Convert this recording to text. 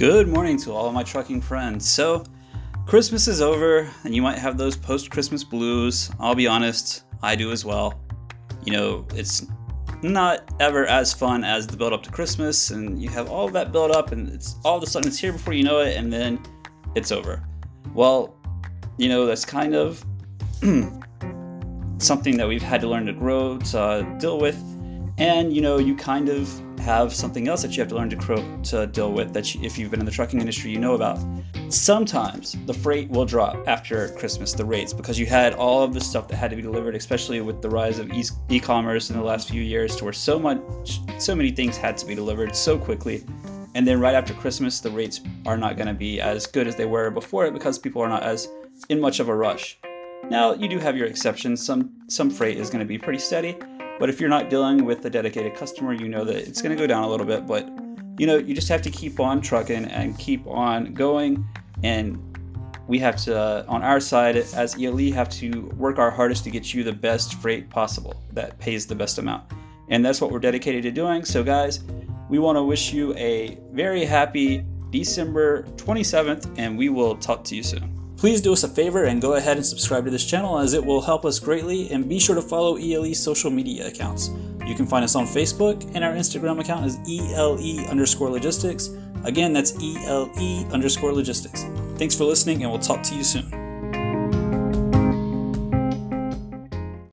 Good morning to all of my trucking friends. So, Christmas is over, and you might have those post Christmas blues. I'll be honest, I do as well. You know, it's not ever as fun as the build up to Christmas, and you have all that build up, and it's all of a sudden it's here before you know it, and then it's over. Well, you know, that's kind of something that we've had to learn to grow to uh, deal with, and you know, you kind of have something else that you have to learn to, cro- to deal with that you, if you've been in the trucking industry you know about. Sometimes the freight will drop after christmas the rates because you had all of the stuff that had to be delivered especially with the rise of e-commerce in the last few years to where so much so many things had to be delivered so quickly. And then right after christmas the rates are not going to be as good as they were before it because people are not as in much of a rush. Now you do have your exceptions. Some some freight is going to be pretty steady but if you're not dealing with a dedicated customer, you know that it's going to go down a little bit. But you know, you just have to keep on trucking and keep on going. And we have to, uh, on our side as ELE, have to work our hardest to get you the best freight possible that pays the best amount. And that's what we're dedicated to doing. So, guys, we want to wish you a very happy December 27th, and we will talk to you soon. Please do us a favor and go ahead and subscribe to this channel as it will help us greatly and be sure to follow ELE's social media accounts. You can find us on Facebook and our Instagram account is ELE underscore logistics. Again, that's ELE underscore logistics. Thanks for listening and we'll talk to you soon.